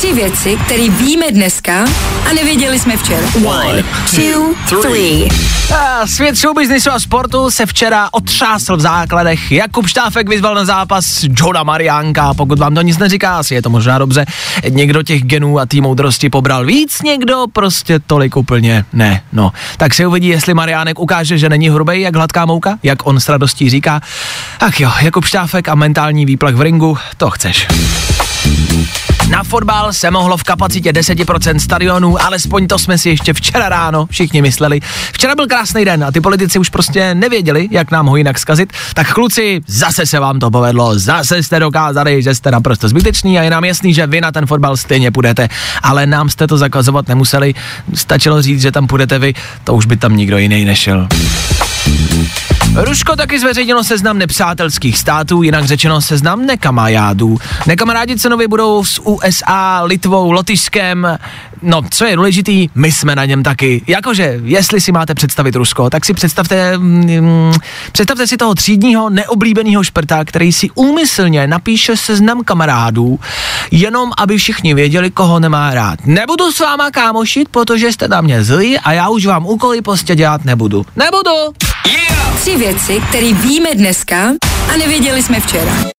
Tři věci, které víme dneska a nevěděli jsme včera. One, two, three. A svět showbiznisu a sportu se včera otřásl v základech. Jakub Štáfek vyzval na zápas Johna Mariánka. Pokud vám to nic neříká, asi je to možná dobře. Někdo těch genů a té moudrosti pobral víc, někdo prostě tolik úplně ne. No, tak se uvidí, jestli Mariánek ukáže, že není hrubej jak hladká mouka, jak on s radostí říká. Ach jo, Jakub Štáfek a mentální výplach v ringu, to chceš. Fotbal se mohlo v kapacitě 10% stadionů, alespoň to jsme si ještě včera ráno všichni mysleli. Včera byl krásný den a ty politici už prostě nevěděli, jak nám ho jinak zkazit. Tak kluci, zase se vám to povedlo, zase jste dokázali, že jste naprosto zbytečný a je nám jasný, že vy na ten fotbal stejně půjdete, ale nám jste to zakazovat nemuseli, stačilo říct, že tam půjdete vy, to už by tam nikdo jiný nešel. Rusko taky zveřejnilo seznam nepřátelských států, jinak řečeno seznam nekamarádů. Nekamarádi cenově budou s USA, Litvou, Lotyšskem. No, co je důležitý, my jsme na něm taky. Jakože, jestli si máte představit Rusko, tak si představte, mm, představte si toho třídního, neoblíbeného šprta, který si úmyslně napíše seznam kamarádů, jenom aby všichni věděli, koho nemá rád. Nebudu s váma kámošit, protože jste na mě zlí a já už vám úkoly prostě dělat nebudu. Nebudu! Tři věci, které víme dneska a nevěděli jsme včera.